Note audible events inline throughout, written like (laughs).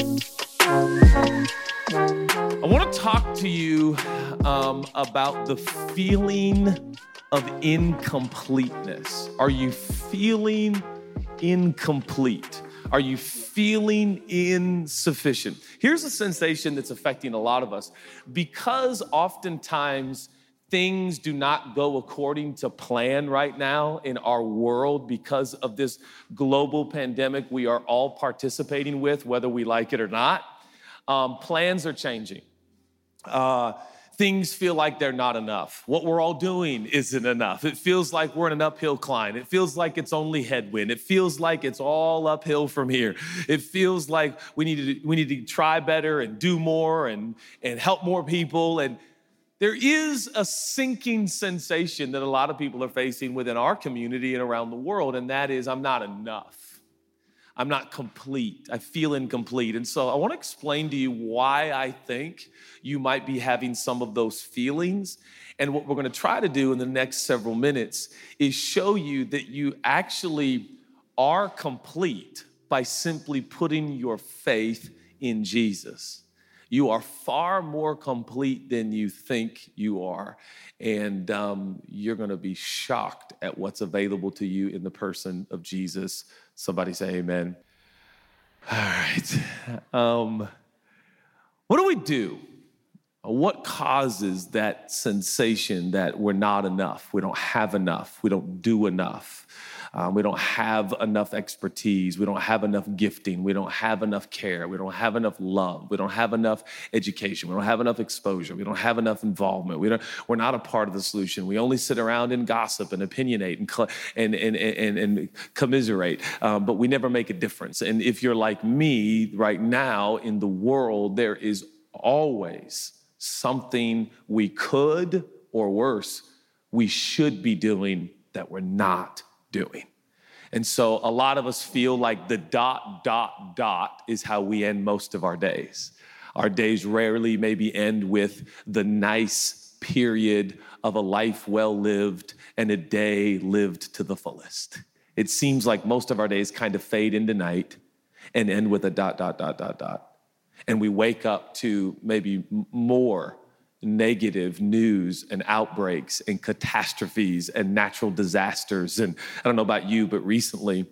I want to talk to you um, about the feeling of incompleteness. Are you feeling incomplete? Are you feeling insufficient? Here's a sensation that's affecting a lot of us because oftentimes things do not go according to plan right now in our world because of this global pandemic we are all participating with, whether we like it or not. Um, plans are changing. Uh, things feel like they're not enough. What we're all doing isn't enough. It feels like we're in an uphill climb. It feels like it's only headwind. It feels like it's all uphill from here. It feels like we need to, we need to try better and do more and, and help more people. And there is a sinking sensation that a lot of people are facing within our community and around the world, and that is I'm not enough. I'm not complete. I feel incomplete. And so I want to explain to you why I think you might be having some of those feelings. And what we're going to try to do in the next several minutes is show you that you actually are complete by simply putting your faith in Jesus. You are far more complete than you think you are. And um, you're going to be shocked at what's available to you in the person of Jesus. Somebody say amen. All right. Um, what do we do? What causes that sensation that we're not enough? We don't have enough. We don't do enough. Um, we don't have enough expertise. We don't have enough gifting. We don't have enough care. We don't have enough love. We don't have enough education. We don't have enough exposure. We don't have enough involvement. We don't, we're not a part of the solution. We only sit around and gossip and opinionate and, and, and, and, and commiserate, um, but we never make a difference. And if you're like me right now in the world, there is always something we could, or worse, we should be doing that we're not doing. And so a lot of us feel like the dot, dot, dot is how we end most of our days. Our days rarely maybe end with the nice period of a life well lived and a day lived to the fullest. It seems like most of our days kind of fade into night and end with a dot, dot, dot, dot, dot. And we wake up to maybe more negative news and outbreaks and catastrophes and natural disasters. And I don't know about you, but recently,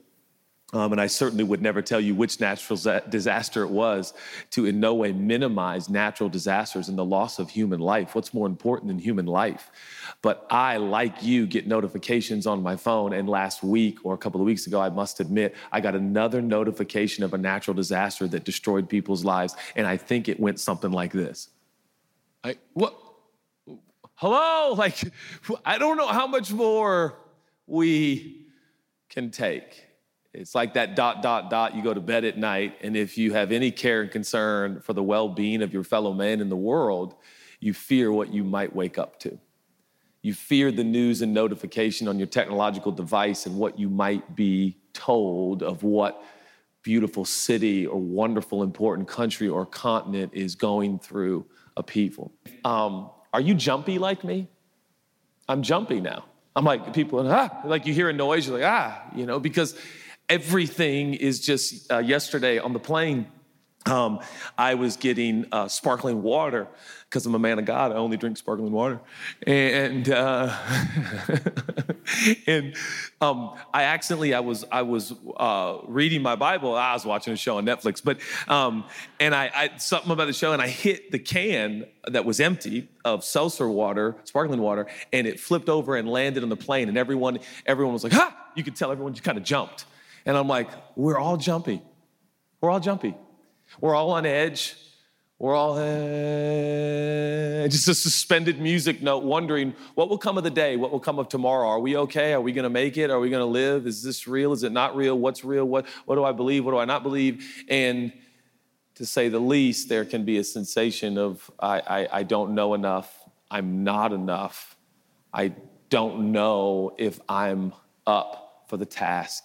um, and I certainly would never tell you which natural disaster it was to in no way minimize natural disasters and the loss of human life. What's more important than human life? But I, like you, get notifications on my phone. And last week or a couple of weeks ago, I must admit, I got another notification of a natural disaster that destroyed people's lives. And I think it went something like this like, what? Hello? (laughs) Like, I don't know how much more we can take. It's like that dot, dot, dot. You go to bed at night, and if you have any care and concern for the well being of your fellow man in the world, you fear what you might wake up to. You fear the news and notification on your technological device and what you might be told of what beautiful city or wonderful, important country or continent is going through upheaval. Um, are you jumpy like me? I'm jumpy now. I'm like, people, ah, like you hear a noise, you're like, ah, you know, because everything is just, uh, yesterday on the plane, um, I was getting uh, sparkling water because I'm a man of God. I only drink sparkling water, and uh, (laughs) and um, I accidentally I was I was uh, reading my Bible. I was watching a show on Netflix, but um, and I, I something about the show, and I hit the can that was empty of seltzer water, sparkling water, and it flipped over and landed on the plane, and everyone everyone was like, "Ha!" You could tell everyone just kind of jumped, and I'm like, "We're all jumpy. We're all jumpy." We're all on edge. We're all eh, (laughs) just a suspended music note, wondering what will come of the day, what will come of tomorrow. Are we okay? Are we going to make it? Are we going to live? Is this real? Is it not real? What's real? What, what do I believe? What do I not believe? And to say the least, there can be a sensation of I, I, I don't know enough. I'm not enough. I don't know if I'm up for the task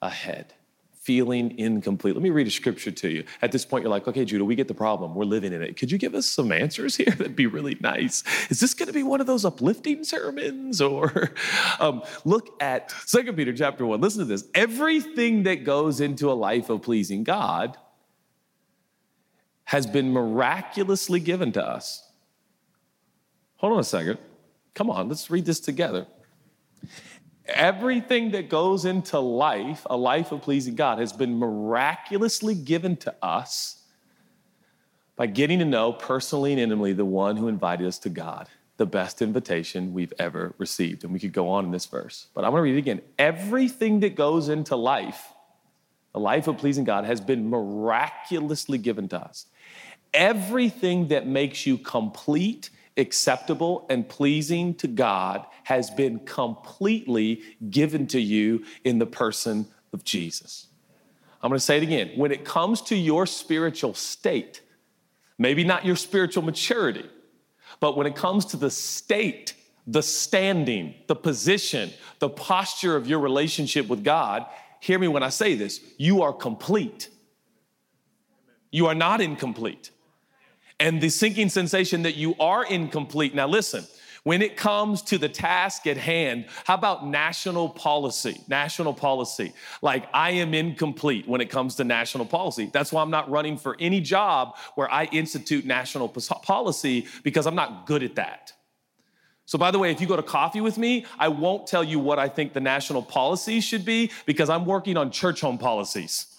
ahead feeling incomplete. Let me read a scripture to you. At this point, you're like, okay, Judah, we get the problem. We're living in it. Could you give us some answers here? (laughs) That'd be really nice. Is this going to be one of those uplifting sermons? (laughs) Or um, look at Second Peter chapter 1. Listen to this. Everything that goes into a life of pleasing God has been miraculously given to us. Hold on a second. Come on, let's read this together. Everything that goes into life, a life of pleasing God, has been miraculously given to us by getting to know personally and intimately the one who invited us to God, the best invitation we've ever received. And we could go on in this verse, but I'm gonna read it again. Everything that goes into life, a life of pleasing God, has been miraculously given to us. Everything that makes you complete acceptable and pleasing to God has been completely given to you in the person of Jesus. I'm gonna say it again. When it comes to your spiritual state, maybe not your spiritual maturity, but when it comes to the state, the standing, the position, the posture of your relationship with God, hear me when I say this you are complete. You are not incomplete and the sinking sensation that you are incomplete. Now, listen, when it comes to the task at hand, how about national policy? National policy. Like, I am incomplete when it comes to national policy. That's why I'm not running for any job where I institute national policy because I'm not good at that. So, by the way, if you go to coffee with me, I won't tell you what I think the national policy should be because I'm working on Churchome policies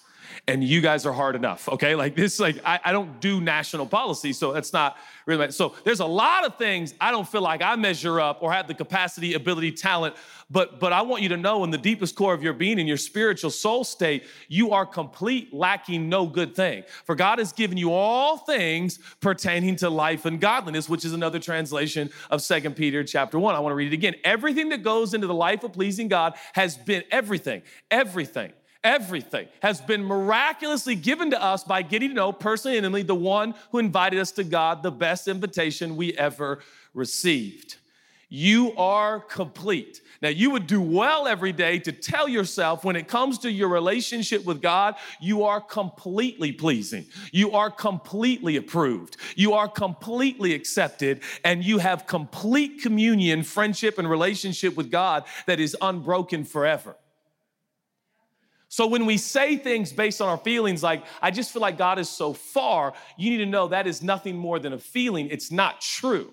and you guys are hard enough, okay? Like this, like I, I don't do national policy, so that's not really. So there's a lot of things I don't feel like I measure up or have the capacity, ability, talent. But but I want you to know in the deepest core of your being, in your spiritual soul state, you are complete, lacking no good thing. For God has given you all things pertaining to life and godliness, which is another translation of Second Peter chapter one. I want to read it again. Everything that goes into the life of pleasing God has been everything, everything everything has been miraculously given to us by getting to know personally and intimately the one who invited us to God, the best invitation we ever received. You are complete. Now, you would do well every day to tell yourself when it comes to your relationship with God, you are completely pleasing. You are completely approved. You are completely accepted, and you have complete communion, friendship, and relationship with God that is unbroken forever. So when we say things based on our feelings, like, I just feel like God is so far, you need to know that is nothing more than a feeling. It's not true.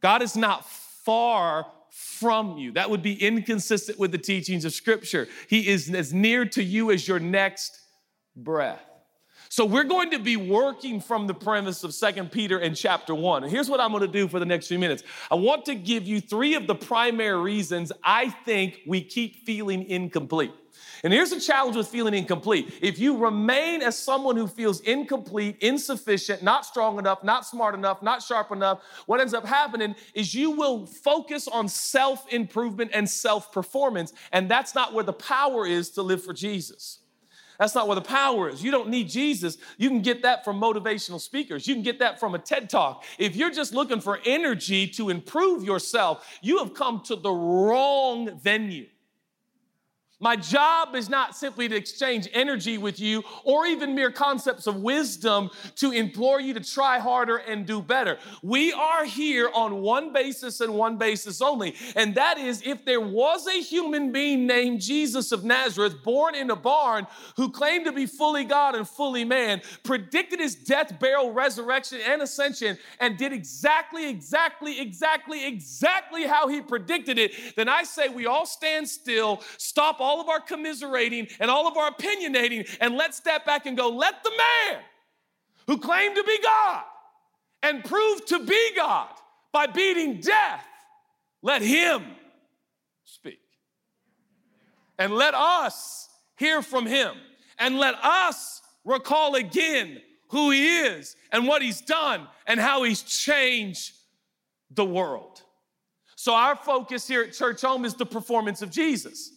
God is not far from you. That would be inconsistent with the teachings of Scripture. He is as near to you as your next breath. So we're going to be working from the premise of Second Peter in chapter 1. And here's what I'm going to do for the next few minutes. I want to give you three of the primary reasons I think we keep feeling incomplete. And here's the challenge with feeling incomplete. If you remain as someone who feels incomplete, insufficient, not strong enough, not smart enough, not sharp enough, what ends up happening is you will focus on self improvement and self performance. And that's not where the power is to live for Jesus. That's not where the power is. You don't need Jesus. You can get that from motivational speakers. You can get that from a TED Talk. If you're just looking for energy to improve yourself, you have come to the wrong venue. My job is not simply to exchange energy with you or even mere concepts of wisdom to implore you to try harder and do better. We are here on one basis and one basis only, and that is if there was a human being named Jesus of Nazareth, born in a barn, who claimed to be fully God and fully man, predicted his death, burial, resurrection, and ascension, and did exactly, exactly, exactly, exactly how he predicted it, then I say we all stand still, stop all of our commiserating and all of our opinionating, and let's step back and go, let the man who claimed to be God and proved to be God by beating death, let him speak. And let us hear from him. And let us recall again who he is and what he's done and how he's changed the world. So, our focus here at Churchome is the performance of Jesus.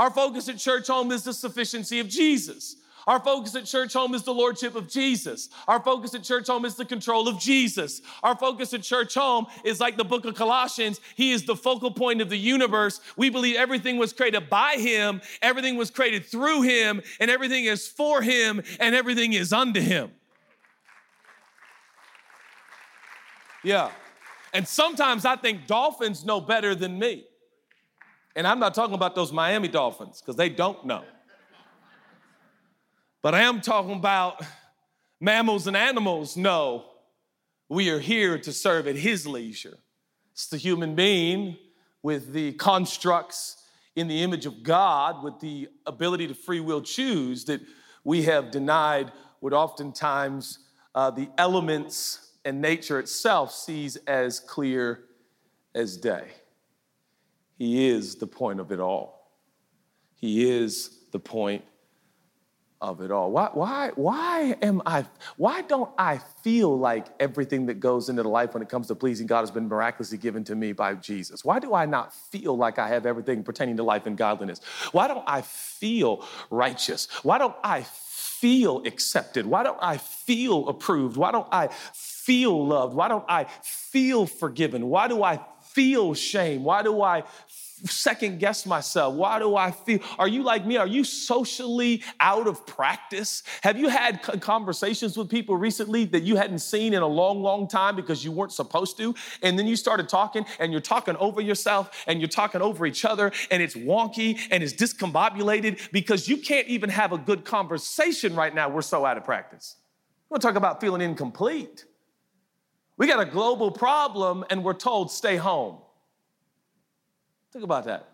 Our focus at Churchome is the sufficiency of Jesus. Our focus at Churchome is the Lordship of Jesus. Our focus at Churchome is the control of Jesus. Our focus at Churchome is like the book of Colossians. He is the focal point of the universe. We believe everything was created by Him, everything was created through Him, and everything is for Him, and everything is unto Him. Yeah. And sometimes I think dolphins know better than me. And I'm not talking about those Miami Dolphins because they don't know. But I am talking about Mammals and animals know we are here to serve at His leisure. It's the human being with the constructs in the image of God, with the ability to free will choose, that we have denied what oftentimes uh, the elements and nature itself sees as clear as day. He is the point of it all. He is the point of it all. Why, why, why am I, why don't I feel like everything that goes into the life when it comes to pleasing God has been miraculously given to me by Jesus? Why do I not feel like I have everything pertaining to life and godliness? Why don't I feel righteous? Why don't I feel accepted? Why don't I feel approved? Why don't I feel loved? Why don't I feel forgiven? Why do I feel shame? Why do I second guess myself. Why do I feel? Are you like me? Are you socially out of practice? Have you had conversations with people recently that you hadn't seen in a long, long time because you weren't supposed to? And then you started talking and you're talking over yourself and you're talking over each other and it's wonky and it's discombobulated because you can't even have a good conversation right now. We're so out of practice. We're talk about feeling incomplete. We got a global problem and we're told stay home. Think about that.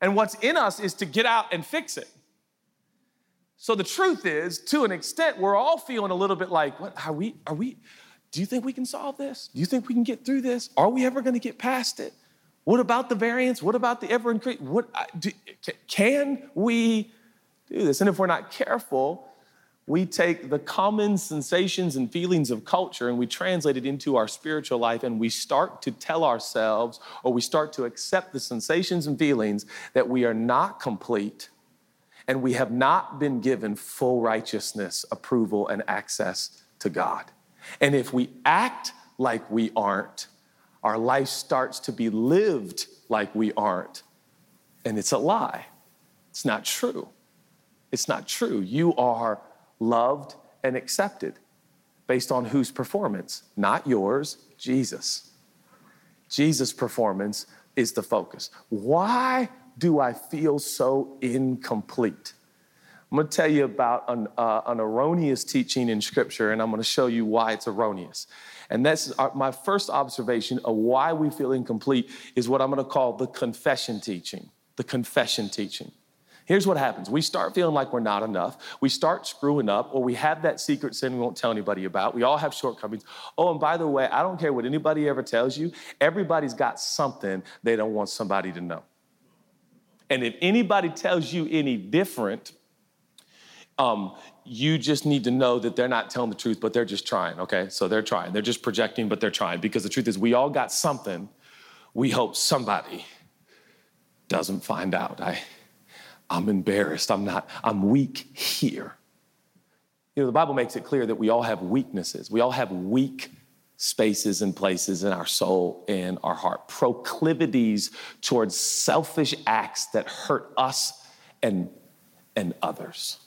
And what's in us is to get out and fix it. So the truth is, to an extent, we're all feeling a little bit like, what are we, are we, do you think we can solve this? Do you think we can get through this? Are we ever going to get past it? What about the variants? What about the ever increase? What do, can we do this? And if we're not careful, we take the common sensations and feelings of culture and we translate it into our spiritual life and we start to tell ourselves or we start to accept the sensations and feelings that we are not complete and we have not been given full righteousness, approval, and access to God. And if we act like we aren't, our life starts to be lived like we aren't. And it's a lie. It's not true. It's not true. You are loved, and accepted based on whose performance? Not yours, Jesus. Jesus' performance is the focus. Why do I feel so incomplete? I'm going to tell you about an, uh, an erroneous teaching in Scripture, and I'm going to show you why it's erroneous. And that's our, my first observation of why we feel incomplete is what I'm going to call the confession teaching. The confession teaching. Here's what happens we start feeling like we're not enough. We start screwing up, or we have that secret sin we won't tell anybody about. We all have shortcomings. Oh, and by the way, I don't care what anybody ever tells you, everybody's got something they don't want somebody to know. And if anybody tells you any different, um, you just need to know that they're not telling the truth, but they're just trying, okay? So they're trying. They're just projecting, but they're trying. Because the truth is, we all got something we hope somebody doesn't find out. I, I'm embarrassed. I'm not, I'm weak here. You know, the Bible makes it clear that we all have weaknesses. We all have weak spaces and places in our soul and our heart, proclivities towards selfish acts that hurt us and, and others.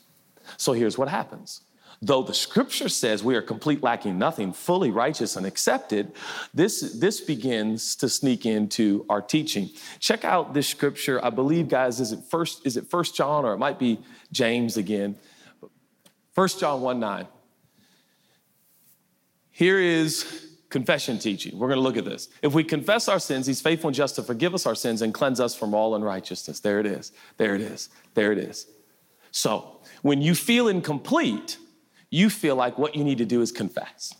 So here's what happens Though the scripture says we are complete, lacking nothing, fully righteous and accepted, this, this begins to sneak into our teaching. Check out this scripture. I believe, guys, is it first, is it first John or it might be James again? First John 1 9. Here is confession teaching. We're going to look at this. If we confess our sins, he's faithful and just to forgive us our sins and cleanse us from all unrighteousness. There it is. There it is. There it is. So, when you feel incomplete, you feel like what you need to do is confess.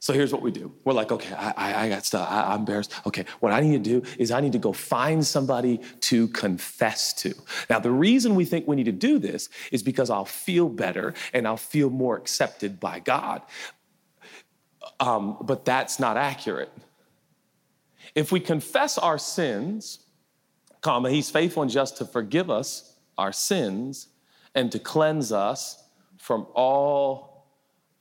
So here's what we do. We're like, okay, I, I got stuff. I, I'm embarrassed. Okay, what I need to do is I need to go find somebody to confess to. Now, the reason we think we need to do this is because I'll feel better and I'll feel more accepted by God. Um, but that's not accurate. If we confess our sins, comma, He's faithful and just to forgive us our sins and to cleanse us from all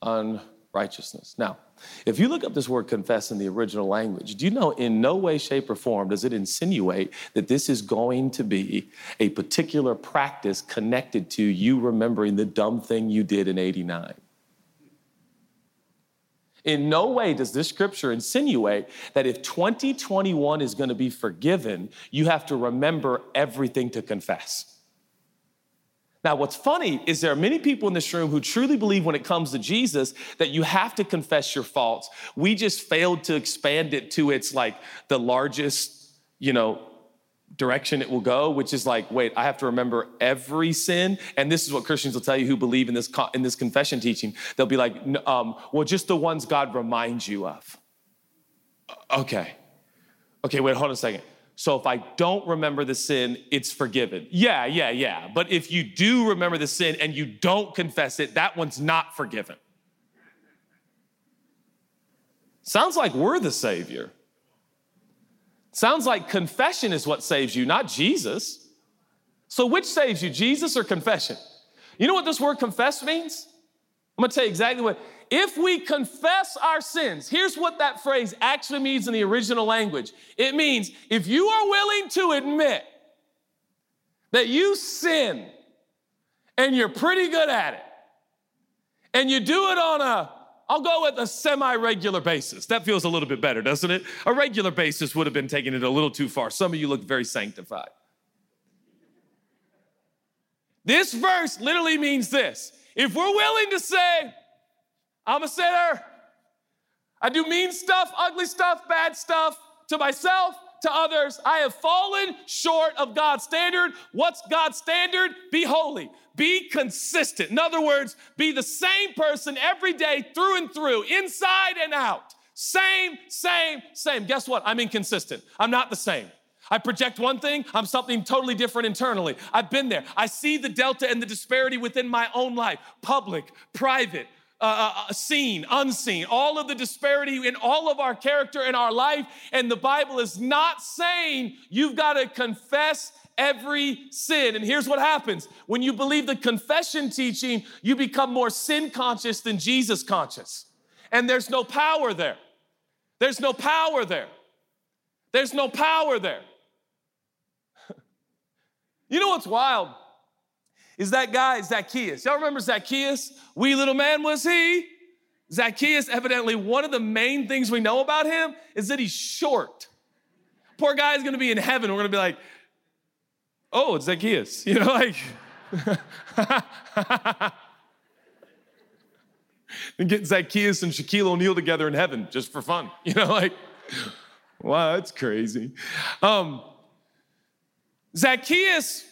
unrighteousness. Now, if you look up this word confess in the original language, do you know in no way, shape, or form does it insinuate that this is going to be a particular practice connected to you remembering the dumb thing you did in 89? In no way does this scripture insinuate that if 2021 is going to be forgiven, you have to remember everything to confess. Now, what's funny is there are many people in this room who truly believe when it comes to Jesus that you have to confess your faults. We just failed to expand it to its like the largest, you know, direction it will go, which is like, wait, I have to remember every sin. And this is what Christians will tell you who believe in this in this confession teaching. They'll be like, um, well, just the ones God reminds you of. Okay, okay, wait, hold on a second. So if I don't remember the sin, it's forgiven. Yeah, yeah, yeah. But if you do remember the sin and you don't confess it, that one's not forgiven. Sounds like we're the Savior. Sounds like confession is what saves you, not Jesus. So which saves you, Jesus or confession? You know what this word confess means? I'm gonna tell you exactly what if we confess our sins, here's what that phrase actually means in the original language it means if you are willing to admit that you sin and you're pretty good at it, and you do it on a I'll go with a semi regular basis. That feels a little bit better, doesn't it? A regular basis would have been taking it a little too far. Some of you look very sanctified. This verse literally means this if we're willing to say, I'm a sinner. I do mean stuff, ugly stuff, bad stuff to myself, to others. I have fallen short of God's standard. What's God's standard? Be holy, be consistent. In other words, be the same person every day through and through, inside and out. Same, same, same. Guess what? I'm inconsistent. I'm not the same. I project one thing, I'm something totally different internally. I've been there. I see the delta and the disparity within my own life public, private, uh, seen, unseen, all of the disparity in all of our character in our life. And the Bible is not saying you've got to confess every sin. And here's what happens when you believe the confession teaching, you become more sin conscious than Jesus conscious. And there's no power there. There's no power there. There's no power there. (laughs) you know what's wild? Is that guy Zacchaeus. Y'all remember Zacchaeus? Wee little man was he? Zacchaeus, evidently, one of the main things we know about him is that he's short. Poor guy is gonna be in heaven. We're gonna be like, oh, it's Zacchaeus. (laughs) You know, like, (laughs) and get Zacchaeus and Shaquille O'Neal together in heaven just for fun. (laughs) You know, like, wow, that's crazy. Um, Zacchaeus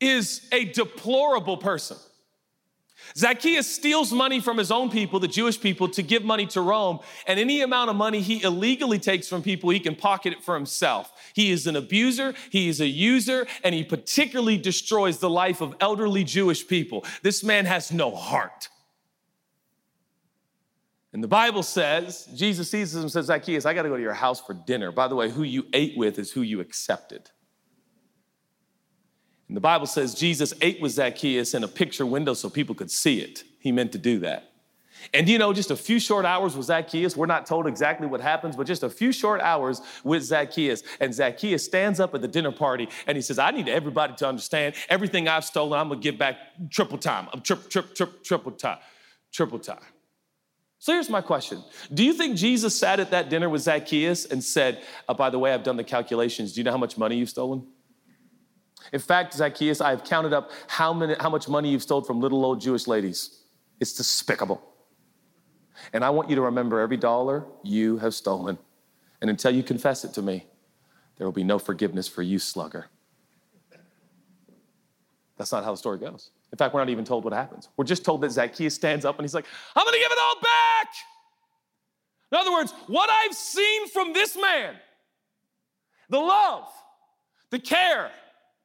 is a deplorable person. Zacchaeus steals money from his own people, the Jewish people, to give money to Rome. And any amount of money he illegally takes from people, he can pocket it for himself. He is an abuser, he is a user, and he particularly destroys the life of elderly Jewish people. This man has no heart. And the Bible says, Jesus sees him and says, Zacchaeus, I got to go to your house for dinner. By the way, who you ate with is who you accepted. And the Bible says Jesus ate with Zacchaeus in a picture window so people could see it. He meant to do that. And you know, just a few short hours with Zacchaeus, we're not told exactly what happens, but just a few short hours with Zacchaeus. And Zacchaeus stands up at the dinner party and he says, I need everybody to understand everything I've stolen, I'm gonna give back triple time, triple, triple, triple, triple time, triple time. So here's my question Do you think Jesus sat at that dinner with Zacchaeus and said, oh, By the way, I've done the calculations. Do you know how much money you've stolen? In fact, Zacchaeus, I have counted up how, many, how much money you've stolen from little old Jewish ladies. It's despicable. And I want you to remember every dollar you have stolen. And until you confess it to me, there will be no forgiveness for you, slugger. That's not how the story goes. In fact, we're not even told what happens. We're just told that Zacchaeus stands up and he's like, I'm gonna give it all back. In other words, what I've seen from this man, the love, the care,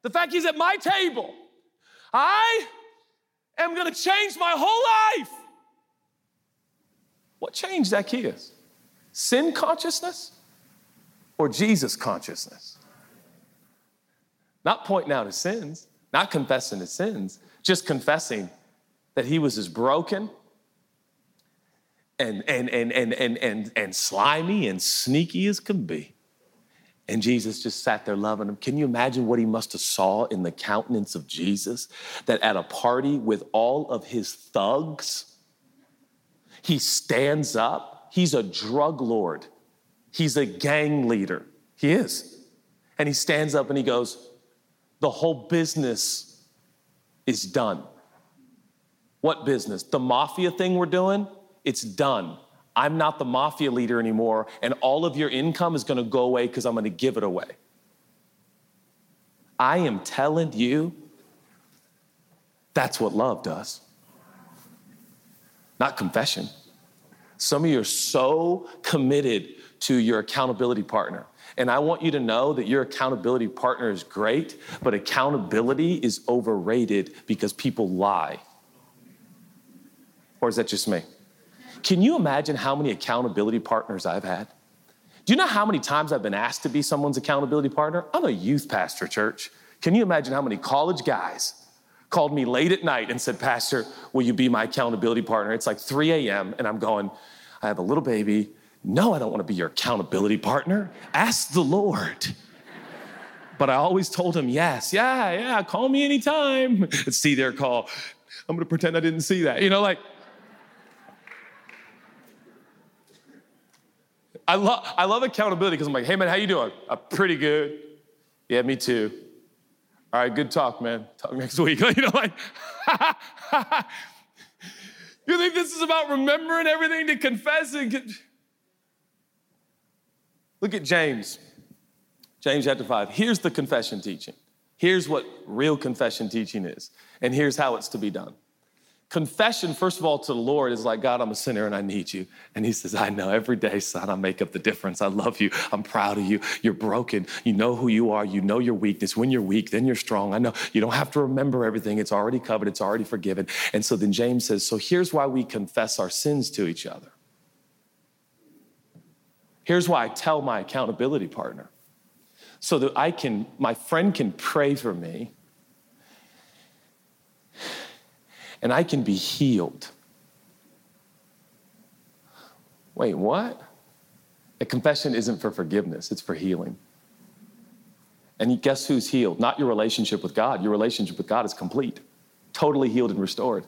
the fact he's at my table, I am gonna change my whole life. What changed Zacchaeus? Sin consciousness or Jesus consciousness? Not pointing out his sins, not confessing his sins, just confessing that he was as broken and, and, and, and, and, and, and slimy and sneaky as could be. And Jesus just sat there loving him. Can you imagine what he must have saw in the countenance of Jesus? That at a party with all of his thugs, he stands up. He's a drug lord. He's a gang leader. He is. And he stands up and he goes, The whole business is done. What business? The mafia thing we're doing? It's done. I'm not the mafia leader anymore, and all of your income is gonna go away because I'm gonna give it away. I am telling you, that's what love does, not confession. Some of you are so committed to your accountability partner. And I want you to know that your accountability partner is great, but accountability is overrated because people lie. Or is that just me? Can you imagine how many accountability partners I've had? Do you know how many times I've been asked to be someone's accountability partner? I'm a youth pastor, church. Can you imagine how many college guys called me late at night and said, Pastor, will you be my accountability partner? It's like 3 a.m., and I'm going, I have a little baby. No, I don't want to be your accountability partner. Ask the Lord. But I always told him, yes, yeah, yeah, call me anytime. Let's (laughs) see their call. I'm gonna pretend I didn't see that. You know, like, I love I love accountability because I'm like, hey man, how you doing? I'm pretty good. Yeah, me too. All right, good talk, man. Talk next (laughs) week. (laughs) you know, like (laughs) you think this is about remembering everything to confess and look at James. James chapter 5. Here's the confession teaching. Here's what real confession teaching is, and here's how it's to be done. Confession, first of all, to the Lord is like, God, I'm a sinner and I need you. And He says, I know every day, son, I make up the difference. I love you. I'm proud of you. You're broken. You know who you are. You know your weakness. When you're weak, then you're strong. I know you don't have to remember everything. It's already covered, it's already forgiven. And so then James says, So here's why we confess our sins to each other. Here's why I tell my accountability partner so that I can, my friend can pray for me and I can be healed. Wait, what? A confession isn't for forgiveness, it's for healing. And guess who's healed? Not your relationship with God. Your relationship with God is complete, totally healed and restored.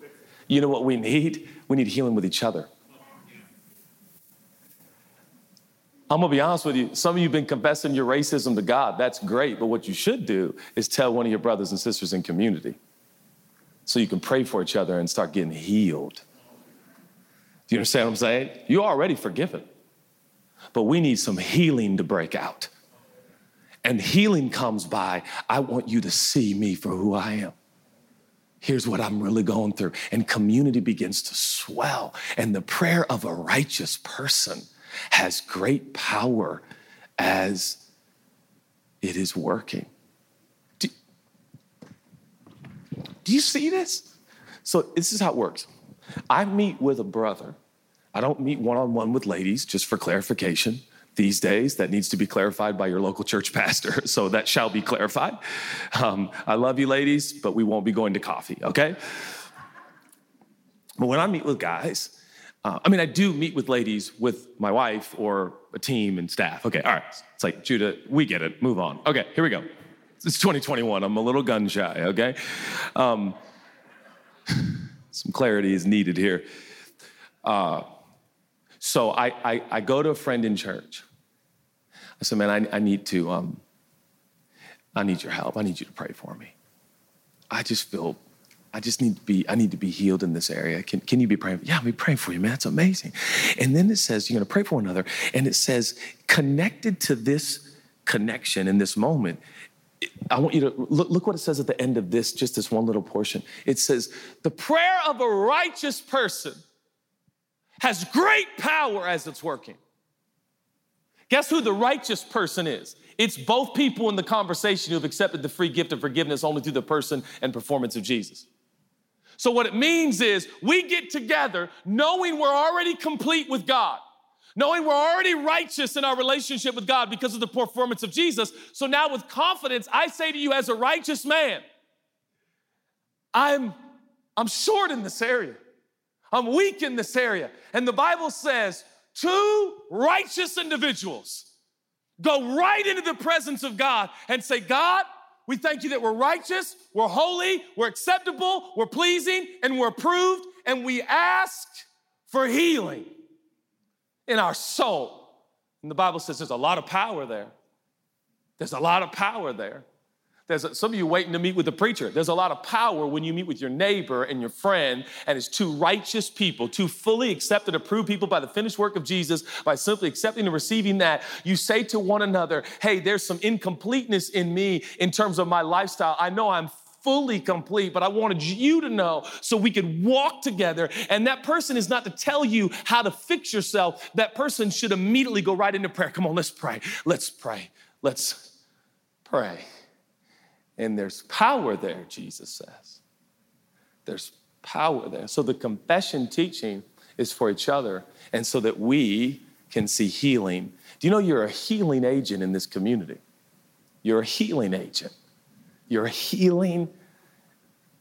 You know what we need? We need healing with each other. I'm gonna be honest with you. Some of you have been confessing your racism to God. That's great. But what you should do is tell one of your brothers and sisters in community so you can pray for each other and start getting healed. Do you understand what I'm saying? You're already forgiven, but we need some healing to break out. And healing comes by, I want you to see me for who I am. Here's what I'm really going through. And community begins to swell. And the prayer of a righteous person has great power as it is working. Do you see this? So, this is how it works. I meet with a brother. I don't meet one on one with ladies, just for clarification. These days, that needs to be clarified by your local church pastor. (laughs) So, that shall be clarified. Um, I love you, ladies, but we won't be going to coffee, okay? But when I meet with guys, uh, I mean, I do meet with ladies with my wife or a team and staff. Okay, all right. It's like, Judah, we get it. Move on. Okay, here we go. It's 2021. I'm a little gun shy, okay? Um, some clarity is needed here. Uh, so I, I, I, go to a friend in church. I said, man, I, I need to, um, I need your help. I need you to pray for me. I just feel, I just need to be, I need to be healed in this area. Can, can you be praying? Yeah, I'll be praying for you, man. It's amazing. And then it says, you're going to pray for one another. And it says, connected to this connection in this moment I want you to look, look what it says at the end of this, just this one little portion. It says, The prayer of a righteous person has great power as it's working. Guess who the righteous person is? It's both people in the conversation who have accepted the free gift of forgiveness only through the person and performance of Jesus. So, what it means is we get together knowing we're already complete with God knowing we're already righteous in our relationship with God because of the performance of Jesus. So now, with confidence, I say to you, as a righteous man, I'm, I'm short in this area. I'm weak in this area. And the Bible says, two righteous individuals go right into the presence of God and say, God, we thank you that we're righteous, we're holy, we're acceptable, we're pleasing, and we're approved, and we ask for healing in our soul. And the Bible says there's a lot of power there. There's a lot of power there. There's some of you waiting to meet with the preacher. There's a lot of power when you meet with your neighbor and your friend, and it's two righteous people, two fully accepted, approved people by the finished work of Jesus, by simply accepting and receiving that. You say to one another, Hey, there's some incompleteness in me in terms of my lifestyle. I know I'm fully complete, but I wanted you to know so we could walk together. And that person is not to tell you how to fix yourself. That person should immediately go right into prayer. Come on, let's pray. Let's pray. Let's pray. And there's power there, Jesus says. There's power there. So the confession teaching is for each other and so that we can see healing. Do you know you're a healing agent in this community? You're a healing agent. You're a healing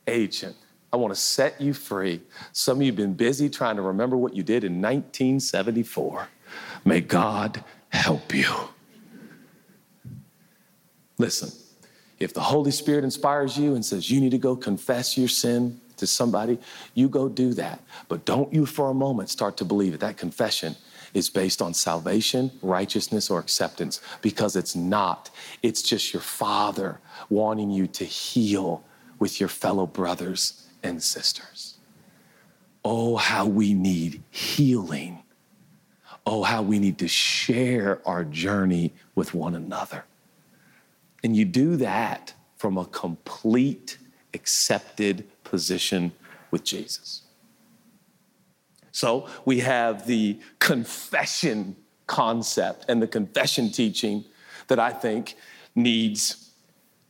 agent. I want to set you free. Some of you have been busy trying to remember what you did in 1974. May God help you. Listen, if the Holy Spirit inspires you and says you need to go confess your sin to somebody, you go do that. But don't you for a moment start to believe that that confession is based on salvation, righteousness, or acceptance because it's not. It's just your Father wanting you to heal with your fellow brothers and sisters. Oh, how we need healing. Oh, how we need to share our journey with one another. And you do that from a complete, accepted position with Jesus. So we have the confession concept and the confession teaching that I think needs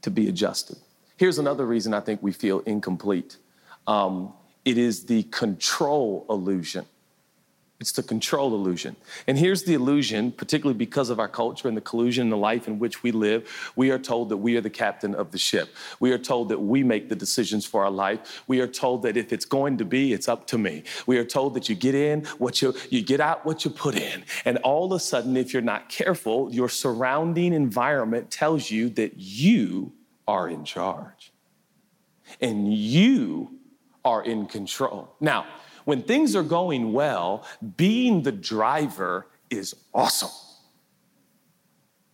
to be adjusted. Here's another reason I think we feel incomplete um, it is the control illusion. It's the control illusion. And here's the illusion, particularly because of our culture and the collusion in the life in which we live. We are told that we are the captain of the ship. We are told that we make the decisions for our life. We are told that if it's going to be, it's up to me. We are told that you get in what you you get out what you put in. And all of a sudden, if you're not careful, your surrounding environment tells you that you are in charge. And you are in control. Now, when things are going well, being the driver is awesome.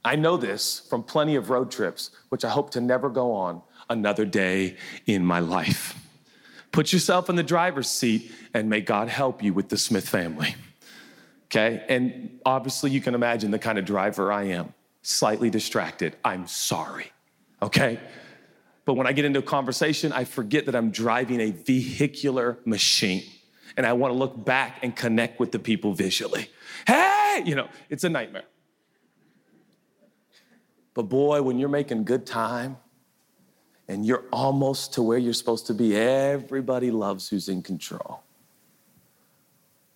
I know this from plenty of road trips, which I hope to never go on another day in my life. Put yourself in the driver's seat and may God help you with the Smith family. Okay? And obviously, you can imagine the kind of driver I am slightly distracted. I'm sorry. Okay? But when I get into a conversation, I forget that I'm driving a vehicular machine and I want to look back and connect with the people visually. Hey, you know, it's a nightmare. But boy, when you're making good time and you're almost to where you're supposed to be, everybody loves who's in control.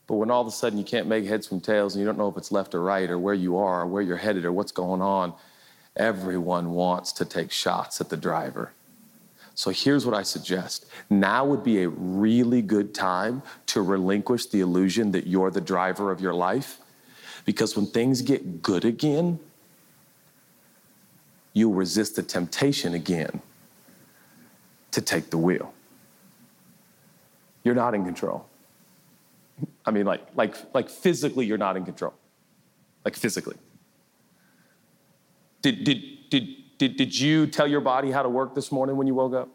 But when all of a sudden you can't make heads from tails and you don't know if it's left or right or where you are or where you're headed or what's going on, everyone wants to take shots at the driver. So here's what I suggest. Now would be a really good time to relinquish the illusion that you're the driver of your life. Because when things get good again, you'll resist the temptation again to take the wheel. You're not in control. I mean, like, like, like physically, you're not in control. Like physically. Did, did, did, did, did you tell your body how to work this morning when you woke up?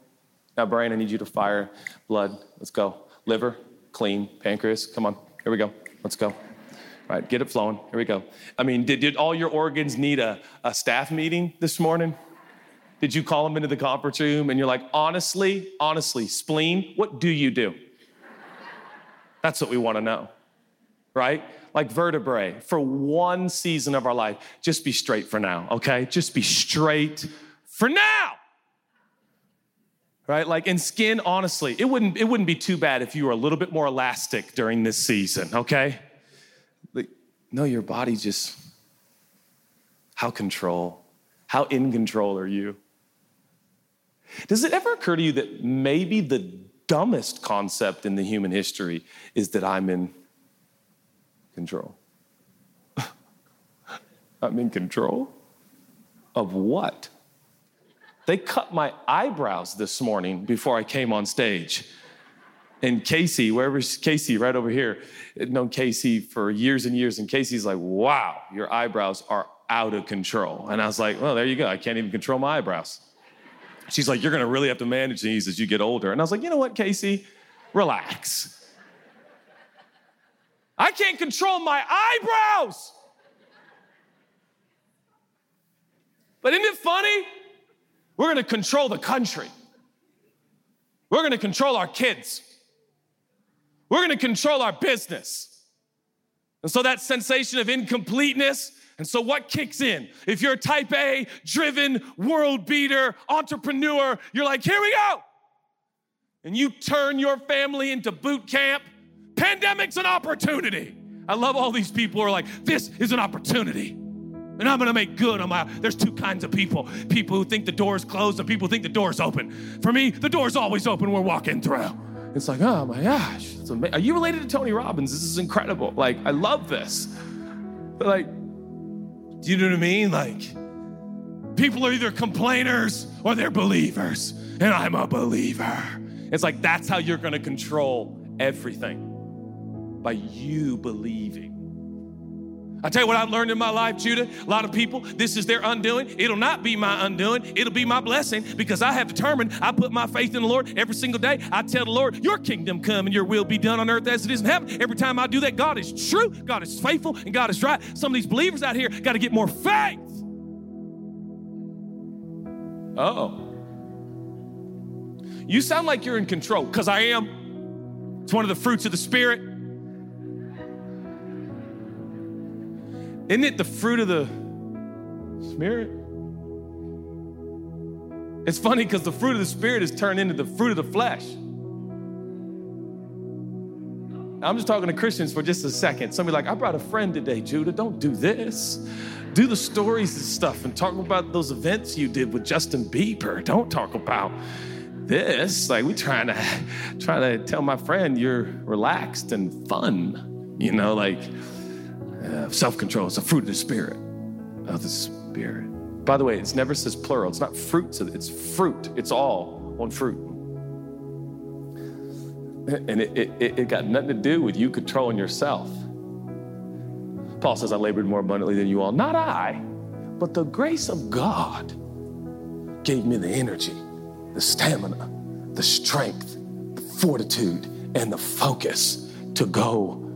Now, brain, I need you to fire blood. Let's go. Liver, clean. Pancreas, come on. Here we go. Let's go. All right, get it flowing. Here we go. I mean, did, did all your organs need a, a staff meeting this morning? Did you call them into the conference room and you're like, honestly, honestly, spleen, what do you do? That's what we want to know, right? Like vertebrae for one season of our life. Just be straight for now, okay? Just be straight for now. Right? Like in skin, honestly, it wouldn't, it wouldn't be too bad if you were a little bit more elastic during this season, okay? Like, no, your body just, how control, how in control are you? Does it ever occur to you that maybe the dumbest concept in the human history is that I'm in control. (laughs) I'm in control of what? They cut my eyebrows this morning before I came on stage. And Casey, wherever's Casey, right over here, known Casey for years and years. And Casey's like, wow, your eyebrows are out of control. And I was like, well, there you go. I can't even control my eyebrows. She's like, You're gonna really have to manage these as you get older. And I was like, You know what, Casey? Relax. I can't control my eyebrows. But isn't it funny? We're gonna control the country. We're gonna control our kids. We're gonna control our business. And so that sensation of incompleteness, and so what kicks in? If you're a type A, driven, world beater, entrepreneur, you're like, here we go. And you turn your family into boot camp. Pandemic's an opportunity. I love all these people who are like, this is an opportunity. And I'm gonna make good on my. There's two kinds of people people who think the door's closed and people who think the door's open. For me, the door's always open, we're walking through. It's like, oh my gosh, are you related to Tony Robbins? This is incredible. Like, I love this. But like, do you know what I mean? Like, people are either complainers or they're believers, and I'm a believer. It's like that's how you're gonna control everything by you believing. I tell you what I've learned in my life, Judah. A lot of people, this is their undoing. It'll not be my undoing. It'll be my blessing because I have determined I put my faith in the Lord every single day. I tell the Lord, Your kingdom come and Your will be done on earth as it is in heaven. Every time I do that, God is true, God is faithful, and God is right. Some of these believers out here got to get more faith. Oh. You sound like you're in control because I am. It's one of the fruits of the Spirit. Isn't it the fruit of the Spirit? It's funny because the fruit of the Spirit is turned into the fruit of the flesh. I'm just talking to Christians for just a second. Somebody like, I brought a friend today, Judah. Don't do this. Do the stories and stuff and talk about those events you did with Justin Bieber. Don't talk about this. Like we trying to trying to tell my friend you're relaxed and fun. You know, like uh, self control is a fruit of the Spirit. Of the Spirit. By the way, it never says plural. It's not fruits, it's fruit. It's all one fruit. And it, it, it got nothing to do with you controlling yourself. Paul says, I labored more abundantly than you all. Not I, but the grace of God gave me the energy, the stamina, the strength, the fortitude, and the focus to go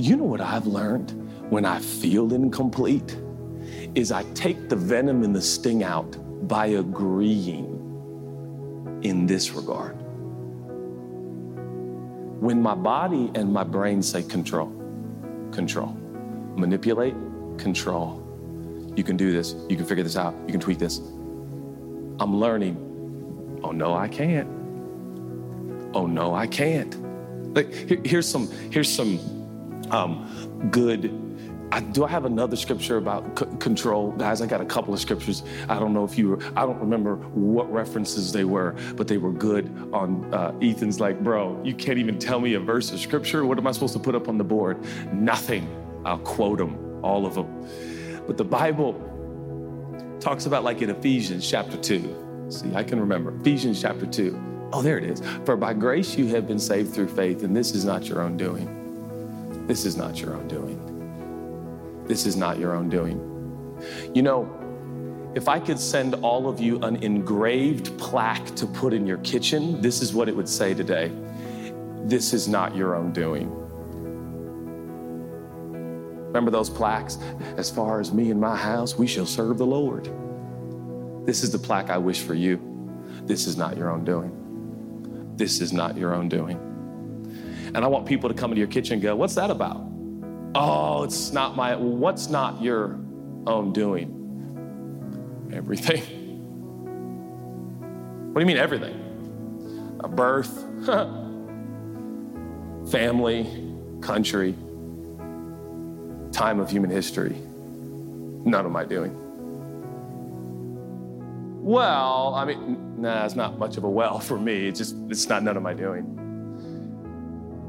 You know what I've learned when I feel incomplete? Is I take the venom and the sting out by agreeing in this regard. When my body and my brain say control, control, manipulate, control. You can do this, you can figure this out, you can tweak this. I'm learning, oh no, I can't. Oh no, I can't. Like, here's some, here's some um, good. I, do I have another scripture about c- control? Guys, I got a couple of scriptures. I don't know if you were, I don't remember what references they were, but they were good on uh, Ethan's like, bro, you can't even tell me a verse of scripture. What am I supposed to put up on the board? Nothing. I'll quote them, all of them. But the Bible talks about, like in Ephesians chapter 2. See, I can remember. Ephesians chapter 2. Oh, there it is. For by grace you have been saved through faith, and this is not your own doing. This is not your own doing. This is not your own doing. You know, if I could send all of you an engraved plaque to put in your kitchen, this is what it would say today This is not your own doing. Remember those plaques? As far as me and my house, we shall serve the Lord. This is the plaque I wish for you. This is not your own doing. This is not your own doing. And I want people to come into your kitchen and go, What's that about? Oh, it's not my, what's not your own doing? Everything. What do you mean, everything? A birth, (laughs) family, country, time of human history. None of my doing. Well, I mean, nah, it's not much of a well (laughs) for me. It's just, it's not none of my doing.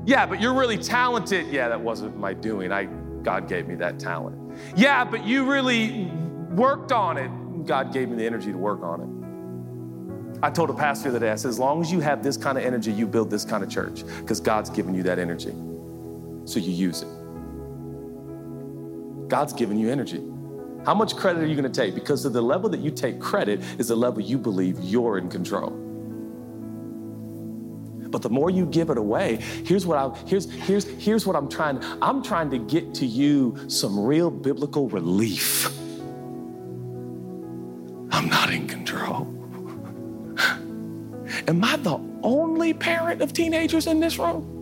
Yeah, but you're really talented. Yeah, that wasn't my doing. I God gave me that talent. Yeah, but you really worked on it. God gave me the energy to work on it. I told a pastor the other day, I said, as long as you have this kind of energy, you build this kind of church because God's given you that energy. So you use it. God's given you energy. How much credit are you going to take? Because of the level that you take credit is the level you believe you're in control. But the more you give it away, here's what I here's here's here's what I'm trying. I'm trying to get to you some real biblical relief. I'm not in control. (laughs) Am I the only parent of teenagers in this room?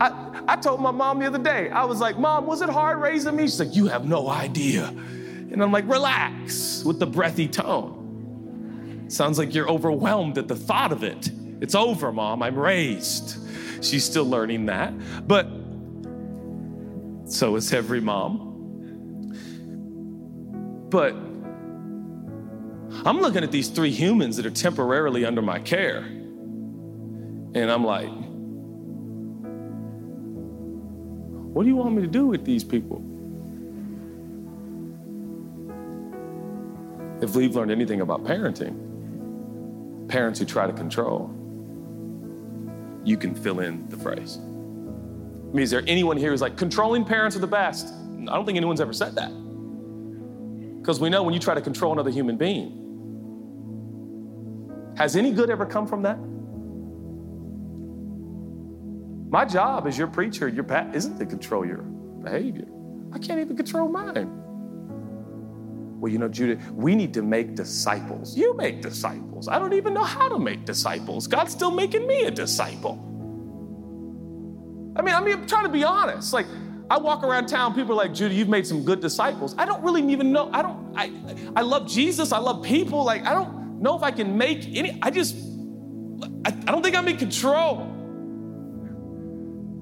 I, I told my mom the other day, I was like, Mom, was it hard raising me? She's like, You have no idea. And I'm like, Relax with the breathy tone. Sounds like you're overwhelmed at the thought of it. It's over, Mom. I'm raised. She's still learning that. But so is every mom. But I'm looking at these three humans that are temporarily under my care. And I'm like, What do you want me to do with these people? If we've learned anything about parenting, parents who try to control, you can fill in the phrase. I mean, is there anyone here who's like, controlling parents are the best? I don't think anyone's ever said that. Because we know when you try to control another human being, has any good ever come from that? My job as your preacher, your pat, isn't to control your behavior. I can't even control mine. Well, you know, Judah, we need to make disciples. You make disciples. I don't even know how to make disciples. God's still making me a disciple. I mean, I mean, I'm trying to be honest. Like, I walk around town, people are like, Judah, you've made some good disciples. I don't really even know. I don't, I, I love Jesus. I love people. Like, I don't know if I can make any, I just, I, I don't think I'm in control.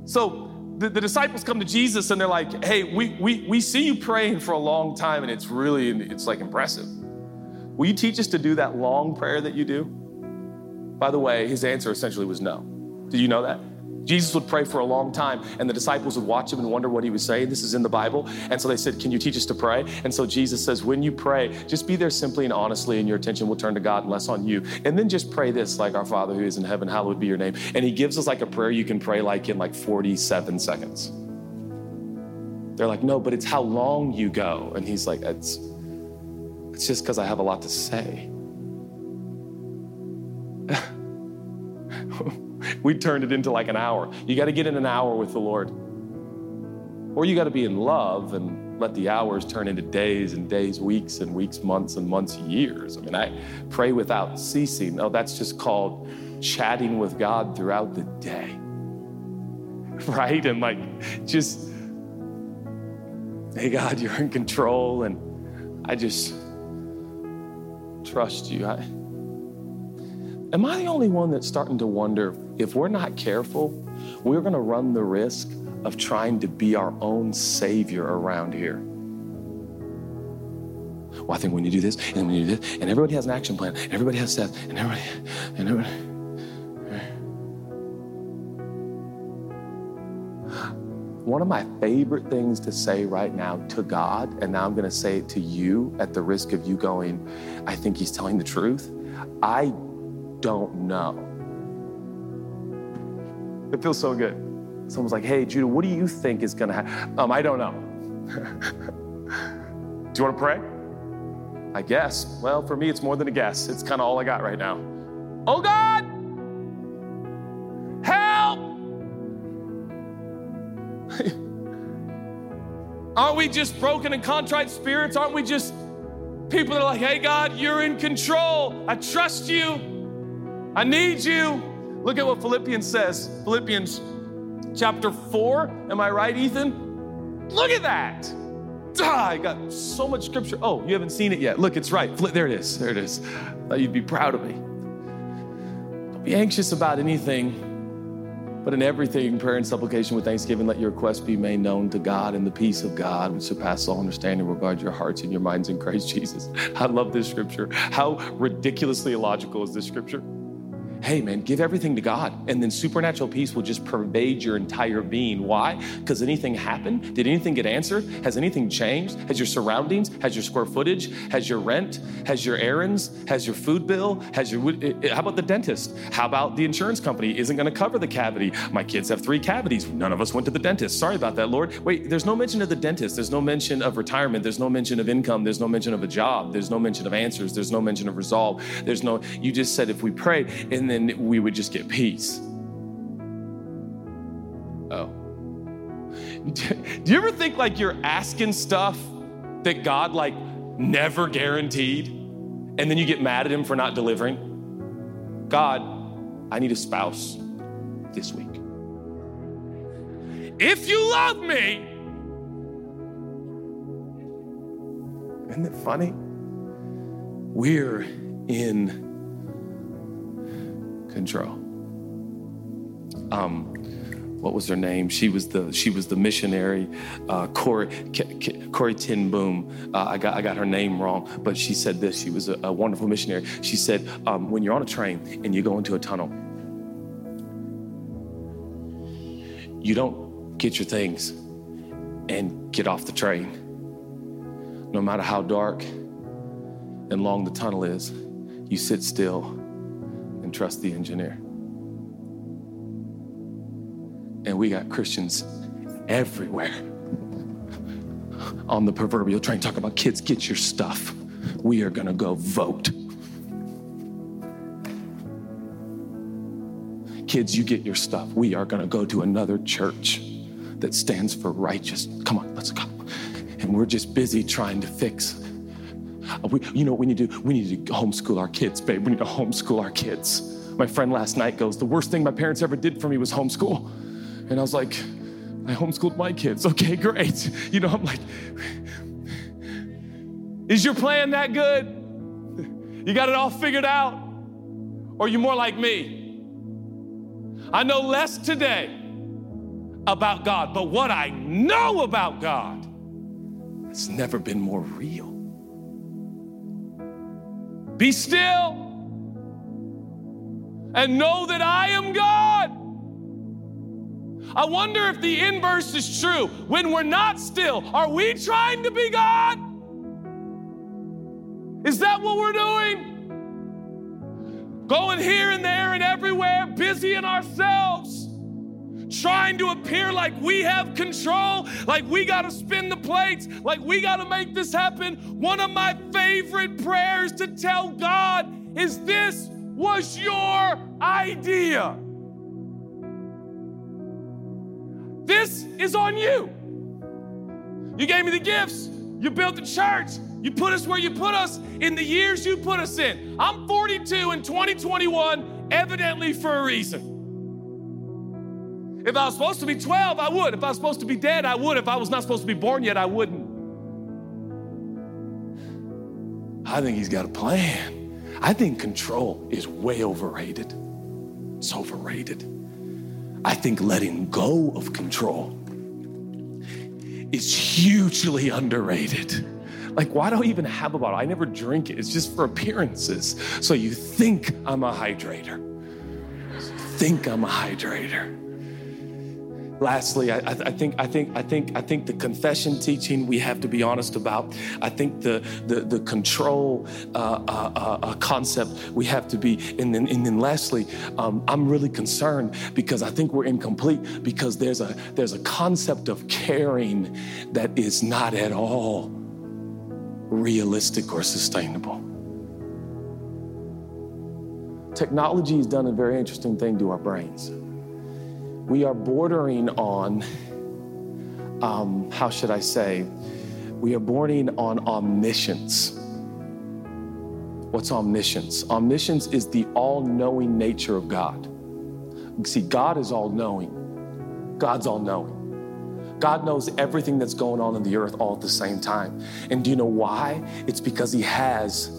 So the, the, disciples come to Jesus and they're like, hey, we, we, we see you praying for a long time and it's really, it's like impressive. Will you teach us to do that long prayer that you do? By the way, his answer essentially was no. Did you know that? Jesus would pray for a long time, and the disciples would watch him and wonder what he was saying. This is in the Bible. And so they said, Can you teach us to pray? And so Jesus says, When you pray, just be there simply and honestly, and your attention will turn to God and less on you. And then just pray this, like our Father who is in heaven, hallowed be your name. And he gives us like a prayer you can pray like in like 47 seconds. They're like, No, but it's how long you go. And he's like, It's, it's just because I have a lot to say. (laughs) we turned it into like an hour. You got to get in an hour with the Lord. Or you got to be in love and let the hours turn into days and days, weeks and weeks, months and months, years. I mean, I pray without ceasing. No, that's just called chatting with God throughout the day. (laughs) Right? And like, just, hey, God, you're in control. And I just trust you. I, am I the only one that's starting to wonder if we're not careful, we're going to run the risk of trying to be our own savior around here. Well, I think need to do this, and need to do this, and everybody has an action plan, and everybody has steps, and everybody, and everybody. One of my favorite things to say right now to God, and now I'm going to say it to you at the risk of you going, I think he's telling the truth. I don't know. It feels so good. Someone's like, hey, Judah, what do you think is going to happen? Um, I don't know. (laughs) do you want to pray? I guess. Well, for me, it's more than a guess. It's kind of all I got right now. Oh, God! Help! (laughs) Aren't we just broken and contrite spirits? Aren't we just people that are like, hey, God, you're in control. I trust you. I need you. Look at what Philippians says. Philippians chapter 4. Am I right, Ethan? Look at that. Ah, I got so much scripture. Oh, you haven't seen it yet. Look, it's right. There it is. There it is. I thought you'd be proud of me. Don't be anxious about anything, but in everything, prayer and supplication with thanksgiving, let your requests be made known to God, and the peace of God, which surpasses all understanding, regard your hearts and your minds in Christ Jesus. (laughs) I love this scripture. How ridiculously illogical is this scripture? Hey man, give everything to God. And then supernatural peace will just pervade your entire being. Why? Because anything happened? Did anything get answered? Has anything changed? Has your surroundings? Has your square footage? Has your rent? Has your errands? Has your food bill? Has your, eh, eh, how about the dentist? How about the insurance company isn't going to cover the cavity? My kids have three cavities. None of us went to the dentist. Sorry about that, Lord. Wait, there's no mention of the dentist. There's no mention of retirement. There's no mention of income. There's no mention of a job. There's no mention of answers. There's no mention of resolve. There's no, you just said if we prayed and then we would just get peace. Oh. Do you ever think like you're asking stuff that God like never guaranteed and then you get mad at him for not delivering? God, I need a spouse this week. If you love me, isn't it funny? We're in control. Um, what was her name? She was the she was the missionary, uh, Corrie, Corrie ten Boom. Uh, I got I got her name wrong, but she said this. She was a, a wonderful missionary. She said, um, when you're on a train and you go into a tunnel, you don't get your things and get off the train. No matter how dark and long the tunnel is, you sit still and trust the engineer. And we got Christians everywhere on the proverbial train talking about kids, get your stuff. We are going to go vote. Kids, you get your stuff. We are going to go to another church that stands for righteous. Come on, let's go. And we're just busy trying to fix. Uh, we, you know what we need to do? We need to homeschool our kids, babe. We need to homeschool our kids. My friend last night goes, The worst thing my parents ever did for me was homeschool. And I was like, I homeschooled my kids. (laughs) Okay, great. You know, I'm like, is your plan that good? You got it all figured out? Or are you more like me? I know less today about God, but what I know about God has never been more real. Be still and know that I am God. I wonder if the inverse is true. When we're not still, are we trying to be God? Is that what we're doing? Going here and there and everywhere, busy in ourselves, trying to appear like we have control, like we got to spin the plates, like we got to make this happen. One of my favorite prayers to tell God is this was your idea. This is on you. You gave me the gifts. You built the church. You put us where you put us in the years you put us in. I'm 42 in 2021, evidently for a reason. If I was supposed to be 12, I would. If I was supposed to be dead, I would. If I was not supposed to be born yet, I wouldn't. I think he's got a plan. I think control is way overrated. It's overrated. I think letting go of control is hugely underrated. Like, why do I even have a bottle? I never drink it. It's just for appearances. So you think I'm a hydrator. Think I'm a hydrator lastly, I, I, think I think I think I think the confession teaching we have to be honest about. I think the the, the control uh, uh, uh, uh, concept we have to be. And then and then lastly, um, I'm really concerned because I think we're incomplete because there's a there's a concept of caring that is not at all realistic or sustainable. Technology has done a very interesting thing to our brains we are bordering on, um, how should I say, we are bordering on omniscience. What's omniscience? Omniscience is the all knowing nature of God. See, God is all knowing, God's all knowing. God knows everything that's going on in the earth all at the same time. And do you know why? It's because He has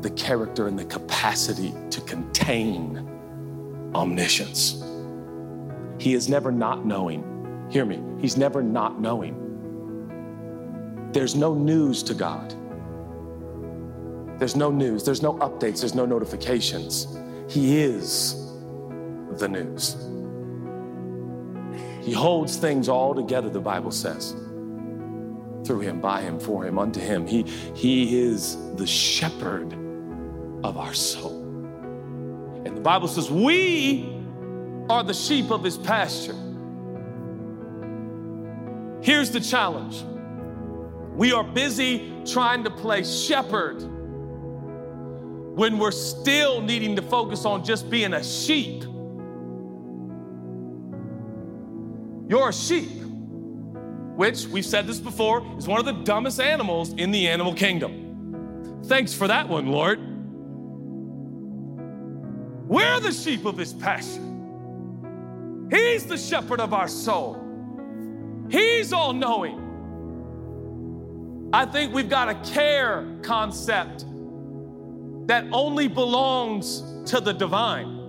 the character and the capacity to contain omniscience. He is never not knowing. Hear me, He's never not knowing. There's no news to God. There's no news, there's no updates, there's no notifications. He is the news. He holds things all together, the Bible says. Through him, by him, for him, unto him. He, he is the shepherd of our soul. And the Bible says, We are the sheep of his pasture. Here's the challenge we are busy trying to play shepherd when we're still needing to focus on just being a sheep. You're a sheep, which we've said this before is one of the dumbest animals in the animal kingdom. Thanks for that one, Lord. We're the sheep of his pasture. He's the shepherd of our soul. He's all knowing. I think we've got a care concept that only belongs to the divine.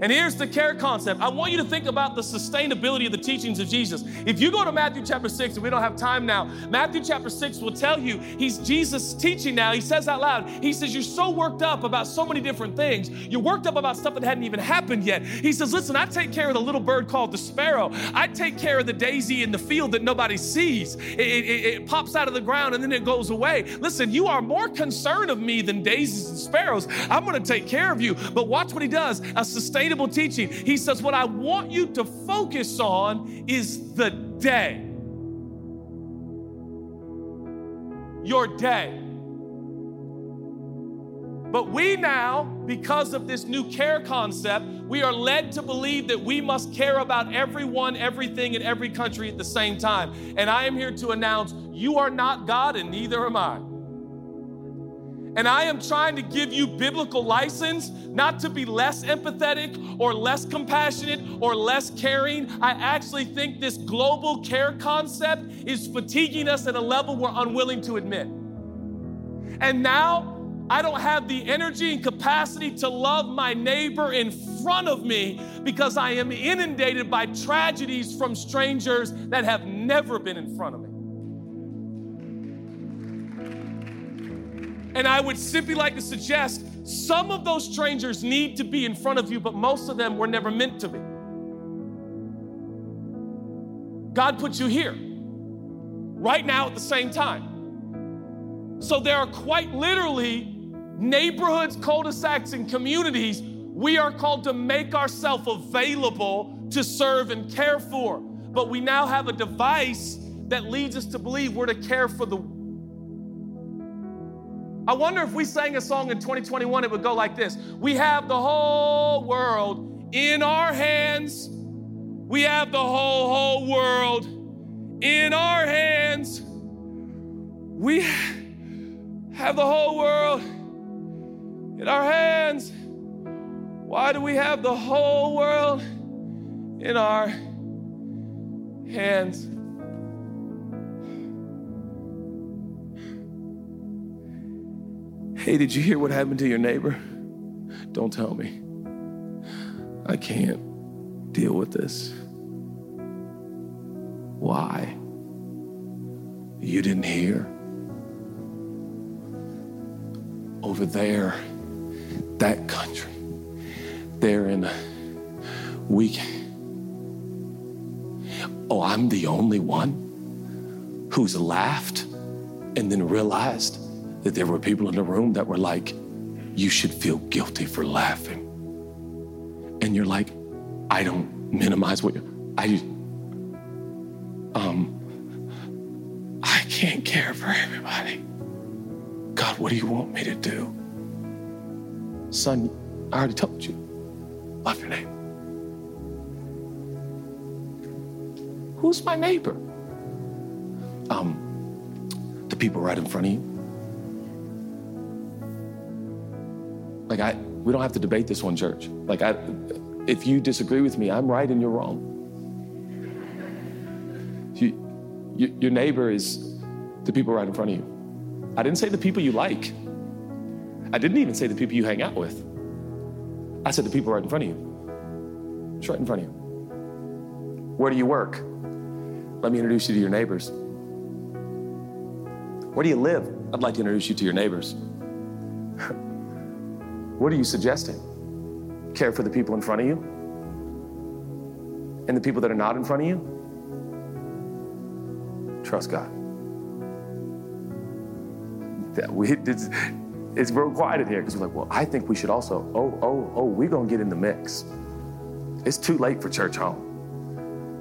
And here's the care concept. I want you to think about the sustainability of the teachings of Jesus. If you go to Matthew chapter 6, and we don't have time now, Matthew chapter 6 will tell you he's Jesus teaching now. He says out loud, He says, You're so worked up about so many different things. You're worked up about stuff that hadn't even happened yet. He says, Listen, I take care of the little bird called the sparrow. I take care of the daisy in the field that nobody sees. It, it, it pops out of the ground and then it goes away. Listen, you are more concerned of me than daisies and sparrows. I'm going to take care of you. But watch what He does a sustainable teaching. He says, What I want you to focus on is the day. Your day. But we now, because of this new care concept, we are led to believe that we must care about everyone, everything, in every country at the same time. And I am here to announce you are not God, and neither am I. And I am trying to give you biblical license not to be less empathetic or less compassionate or less caring. I actually think this global care concept is fatiguing us at a level we're unwilling to admit. And now I don't have the energy and capacity to love my neighbor in front of me because I am inundated by tragedies from strangers that have never been in front of me. And I would simply like to suggest some of those strangers need to be in front of you, but most of them were never meant to be. God put you here right now at the same time. So there are quite literally neighborhoods, cul de sacs, and communities we are called to make ourselves available to serve and care for. But we now have a device that leads us to believe we're to care for the I wonder if we sang a song in 2021, it would go like this We have the whole world in our hands. We have the whole, whole world in our hands. We have the whole world in our hands. Why do we have the whole world in our hands? Hey, did you hear what happened to your neighbor? Don't tell me. I can't deal with this. Why? You didn't hear? Over there, that country, they're in a week. Oh, I'm the only one who's laughed and then realized that there were people in the room that were like, you should feel guilty for laughing. And you're like, I don't minimize what you're. I um I can't care for everybody. God, what do you want me to do? Son, I already told you. Love your neighbor. Who's my neighbor? Um, the people right in front of you. Like I, we don't have to debate this one, church. Like I, if you disagree with me, I'm right and you're wrong. You, you, your neighbor is the people right in front of you. I didn't say the people you like. I didn't even say the people you hang out with. I said the people right in front of you. It's right in front of you. Where do you work? Let me introduce you to your neighbors. Where do you live? I'd like to introduce you to your neighbors. (laughs) What are you suggesting? care for the people in front of you and the people that are not in front of you? Trust God. That we, it's, it's real quiet in here because we're like, well, I think we should also, oh, oh, oh, we're going to get in the mix. It's too late for Churchome.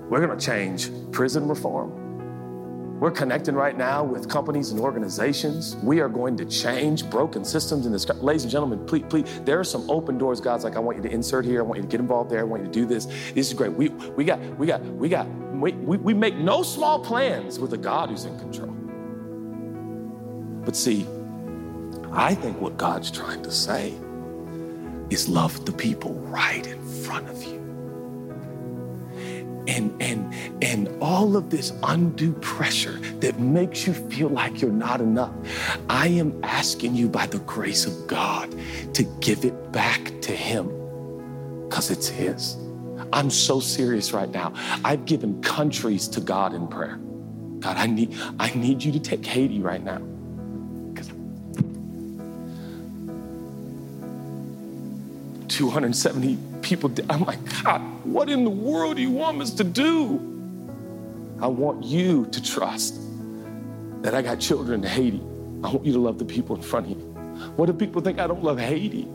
We're going to change prison reform. We're connecting right now with companies and organizations. We are going to change broken systems in this. Ladies and gentlemen, please, please, there are some open doors. God's like, I want you to insert here. I want you to get involved there. I want you to do this. This is great. We, we got, we got, we got, we, we, we make no small plans with a God who's in control. But see, I think what God's trying to say is love the people right in front of you and and and all of this undue pressure that makes you feel like you're not enough i am asking you by the grace of god to give it back to him because it's his. I'm so serious right now. I've given countries to god in prayer. God i need i need you to take haiti right now. 270 people. I'm like, God, what in the world do you want us to do? I want you to trust that I got children in Haiti. I want you to love the people in front of you. What if people think I don't love Haiti?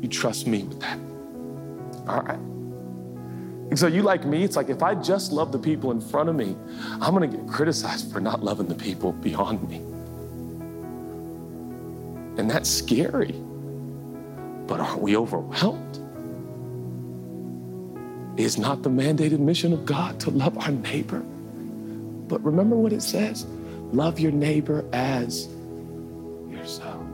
You trust me with that. All right. And so you like me, it's like if I just love the people in front of me, I'm gonna get criticized for not loving the people beyond me. And that's scary. But aren't we overwhelmed? Is not the mandated mission of God to love our neighbor? But remember what it says love your neighbor as yourself.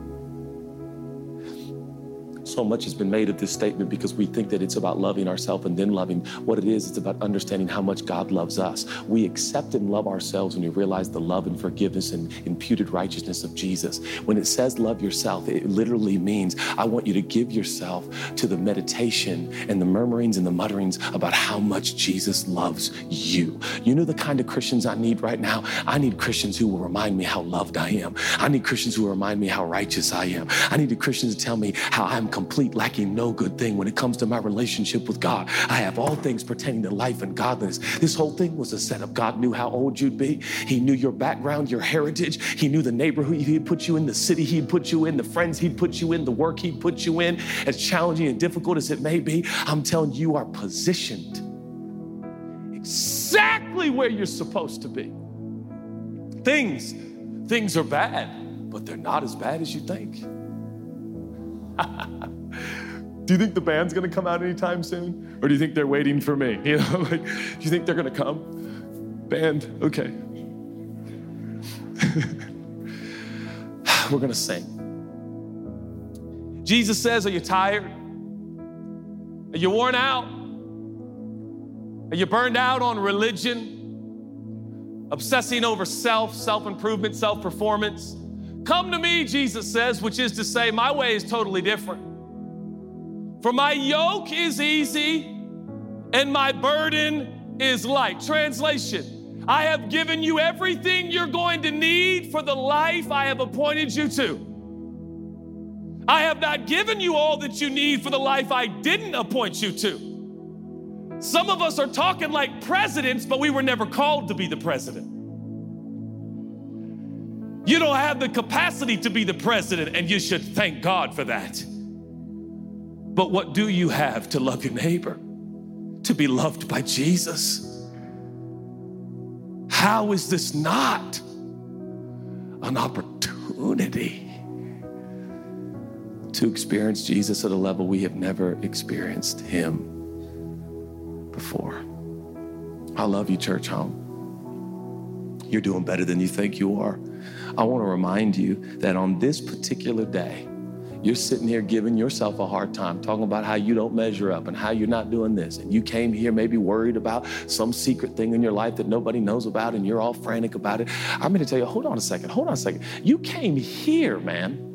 So much has been made of this statement because we think that it's about loving ourselves and then loving. What it is, it's about understanding how much God loves us. We accept and love ourselves when we realize the love and forgiveness and imputed righteousness of Jesus. When it says love yourself, it literally means I want you to give yourself to the meditation and the murmurings and the mutterings about how much Jesus loves you. You know the kind of Christians I need right now? I need Christians who will remind me how loved I am. I need Christians who remind me how righteous I am. I need Christians to tell me how I'm lacking no good thing when it comes to my relationship with God. I have all things pertaining to life and godliness. This whole thing was a setup. God knew how old you'd be. He knew your background, your heritage. He knew the neighborhood He'd put you in, the city He'd put you in, the friends He'd put you in, the work He'd put you in. As challenging and difficult as it may be, I'm telling you, you are positioned exactly where you're supposed to be. Things, things are bad, but they're not as bad as you think. Do you think the band's gonna come out anytime soon? Or do you think they're waiting for me? (laughs) You know, like, do you think they're gonna come? Band, okay. (laughs) We're gonna sing. Jesus says, Are you tired? Are you worn out? Are you burned out on religion? Obsessing over self, self improvement, self performance? Come to me, Jesus says, which is to say, my way is totally different. For my yoke is easy and my burden is light. Translation I have given you everything you're going to need for the life I have appointed you to. I have not given you all that you need for the life I didn't appoint you to. Some of us are talking like presidents, but we were never called to be the president. You don't have the capacity to be the president, and you should thank God for that. But what do you have to love your neighbor? To be loved by Jesus? How is this not an opportunity to experience Jesus at a level we have never experienced him before? I love you, Churchome. You're doing better than you think you are. I want to remind you that on this particular day, you're sitting here giving yourself a hard time, talking about how you don't measure up and how you're not doing this. And you came here maybe worried about some secret thing in your life that nobody knows about and you're all frantic about it. I'm going to tell you, hold on a second, hold on a second. You came here, man.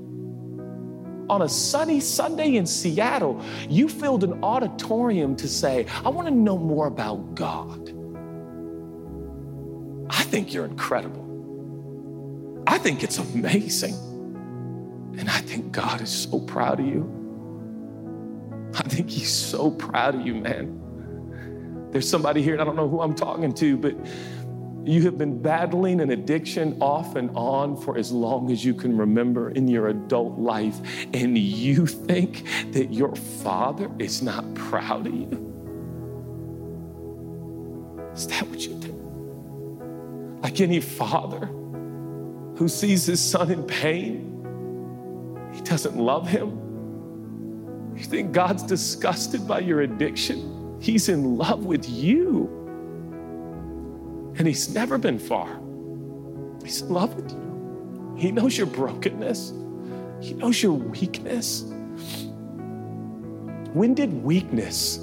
On a sunny Sunday in Seattle, you filled an auditorium to say, I want to know more about God. I think you're incredible. I think it's amazing. And I think God is so proud of you. I think He's so proud of you, man. There's somebody here, and I don't know who I'm talking to, but you have been battling an addiction off and on for as long as you can remember in your adult life, and you think that your father is not proud of you? Is that what you think? Like any father who sees his son in pain, he doesn't love him. You think God's disgusted by your addiction? He's in love with you. And He's never been far. He's in love with you. He knows your brokenness, He knows your weakness. When did weakness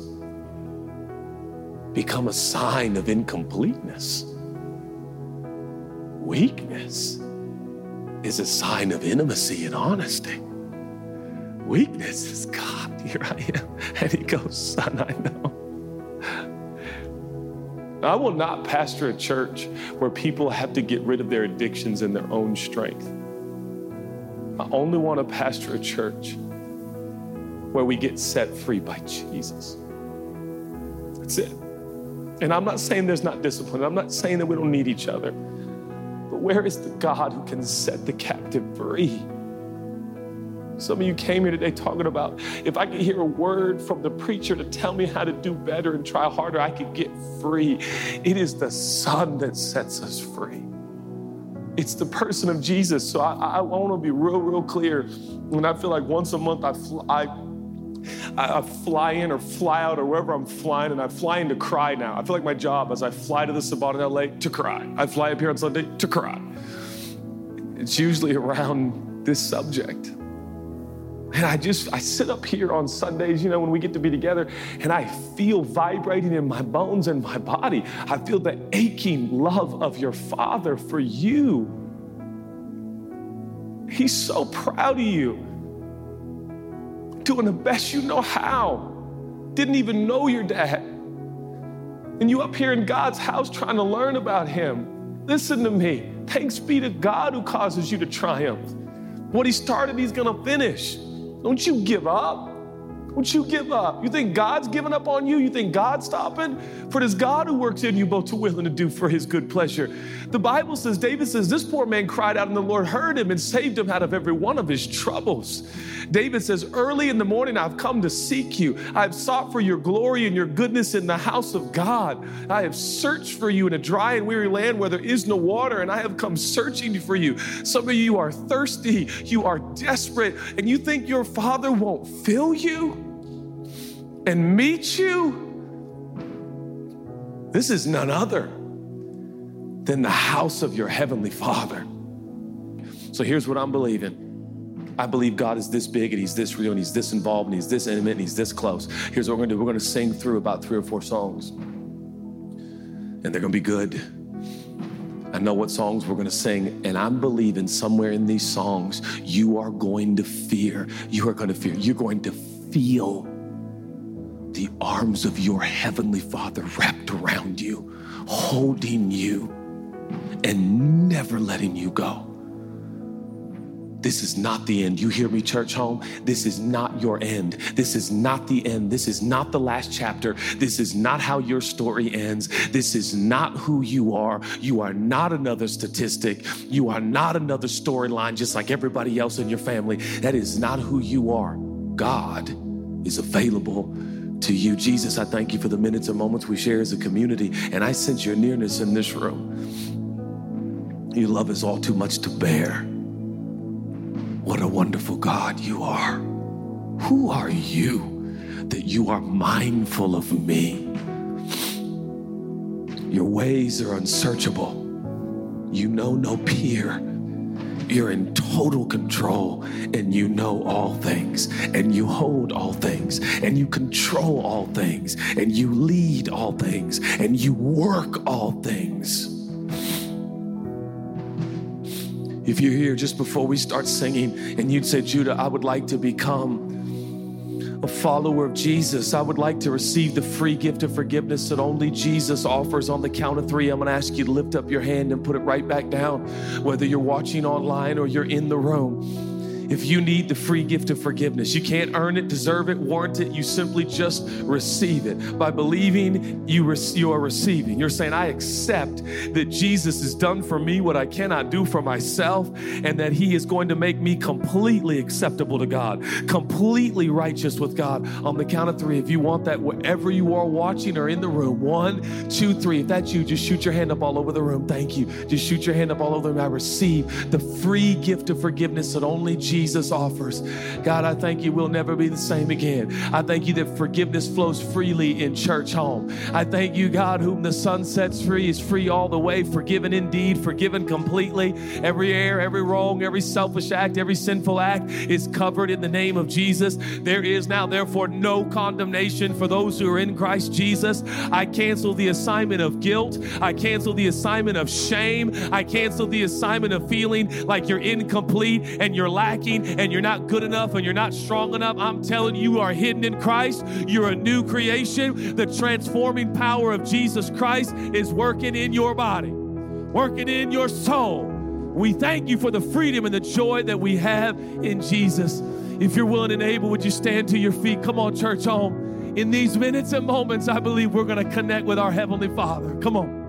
become a sign of incompleteness? Weakness is a sign of intimacy and honesty. Weakness is God, (laughs) here I am. And He goes, Son, I know. I will not pastor a church where people have to get rid of their addictions in their own strength. I only want to pastor a church where we get set free by Jesus. That's it. And I'm not saying there's not discipline. I'm not saying that we don't need each other. But where is the God who can set the captive free? Some of you came here today talking about if I could hear a word from the preacher to tell me how to do better and try harder, I could get free. It is the Son that sets us free. It's the person of Jesus. So I, I want to be real, real clear. When I feel like once a month I, fly, I, I fly in or fly out or wherever I'm flying, and I fly in to cry now. I feel like my job as I fly to the Sabbat in LA to cry. I fly up here on Sunday to cry. It's usually around this subject. And I just, I sit up here on Sundays, you know, when we get to be together, and I feel vibrating in my bones and my body. I feel the aching love of your Father for you. He's so proud of you, doing the best you know how. Didn't even know your dad. And you up here in God's house trying to learn about him. Listen to me. Thanks be to God who causes you to triumph. What he started, he's gonna finish. Don't you give up. Don't you give up. You think God's giving up on you? You think God's stopping? For it is God who works in you both to will and to do for his good pleasure. The Bible says, David says, this poor man cried out and the Lord heard him and saved him out of every one of his troubles. David says, Early in the morning I've come to seek you. I've sought for your glory and your goodness in the house of God. I have searched for you in a dry and weary land where there is no water, and I have come searching for you. Some of you are thirsty, you are desperate, and you think your father won't fill you and meet you. This is none other than the house of your heavenly Father. So here's what I'm believing. I believe God is this big and He's this real and He's this involved and He's this intimate and He's this close. Here's what we're gonna do we're gonna sing through about three or four songs, and they're gonna be good. I know what songs we're gonna sing, and I'm believing somewhere in these songs, you are going to fear, you are gonna fear, you're going to feel the arms of your heavenly Father wrapped around you, holding you, and never letting you go. This is not the end. You hear me, Churchome? This is not your end. This is not the end. This is not the last chapter. This is not how your story ends. This is not who you are. You are not another statistic. You are not another storyline, just like everybody else in your family. That is not who you are. God is available to you. Jesus, I thank you for the minutes and moments we share as a community, and I sense your nearness in this room. Your love is all too much to bear. What a wonderful God you are. Who are you that you are mindful of me? Your ways are unsearchable. You know no peer. You're in total control and you know all things and you hold all things and you control all things and you lead all things and you work all things. If you're here just before we start singing and you'd say, Judah, I would like to become a follower of Jesus. I would like to receive the free gift of forgiveness that only Jesus offers on the count of three. I'm going to ask you to lift up your hand and put it right back down, whether you're watching online or you're in the room. If you need the free gift of forgiveness. You can't earn it, deserve it, warrant it. You simply just receive it. By believing, you, re- you are receiving. You're saying, I accept that Jesus has done for me what I cannot do for myself, and that He is going to make me completely acceptable to God, completely righteous with God. On the count of three, if you want that, wherever you are watching or in the room, one, two, three. If that's you, just shoot your hand up all over the room. Thank you. Just shoot your hand up all over the room. I receive the free gift of forgiveness that only Jesus Jesus offers. God, I thank you we'll never be the same again. I thank you that forgiveness flows freely in Churchome. I thank you, God, whom the Son sets free is free all the way, forgiven indeed, forgiven completely. Every error, every wrong, every selfish act, every sinful act is covered in the name of Jesus. There is now, therefore, no condemnation for those who are in Christ Jesus. I cancel the assignment of guilt. I cancel the assignment of shame. I cancel the assignment of feeling like you're incomplete and you're lacking lacking and you're not good enough and you're not strong enough, I'm telling you, you are hidden in Christ. You're a new creation. The transforming power of Jesus Christ is working in your body, working in your soul. We thank you for the freedom and the joy that we have in Jesus. If you're willing and able, would you stand to your feet? Come on, Churchome. In these minutes and moments, I believe we're going to connect with our Heavenly Father. Come on.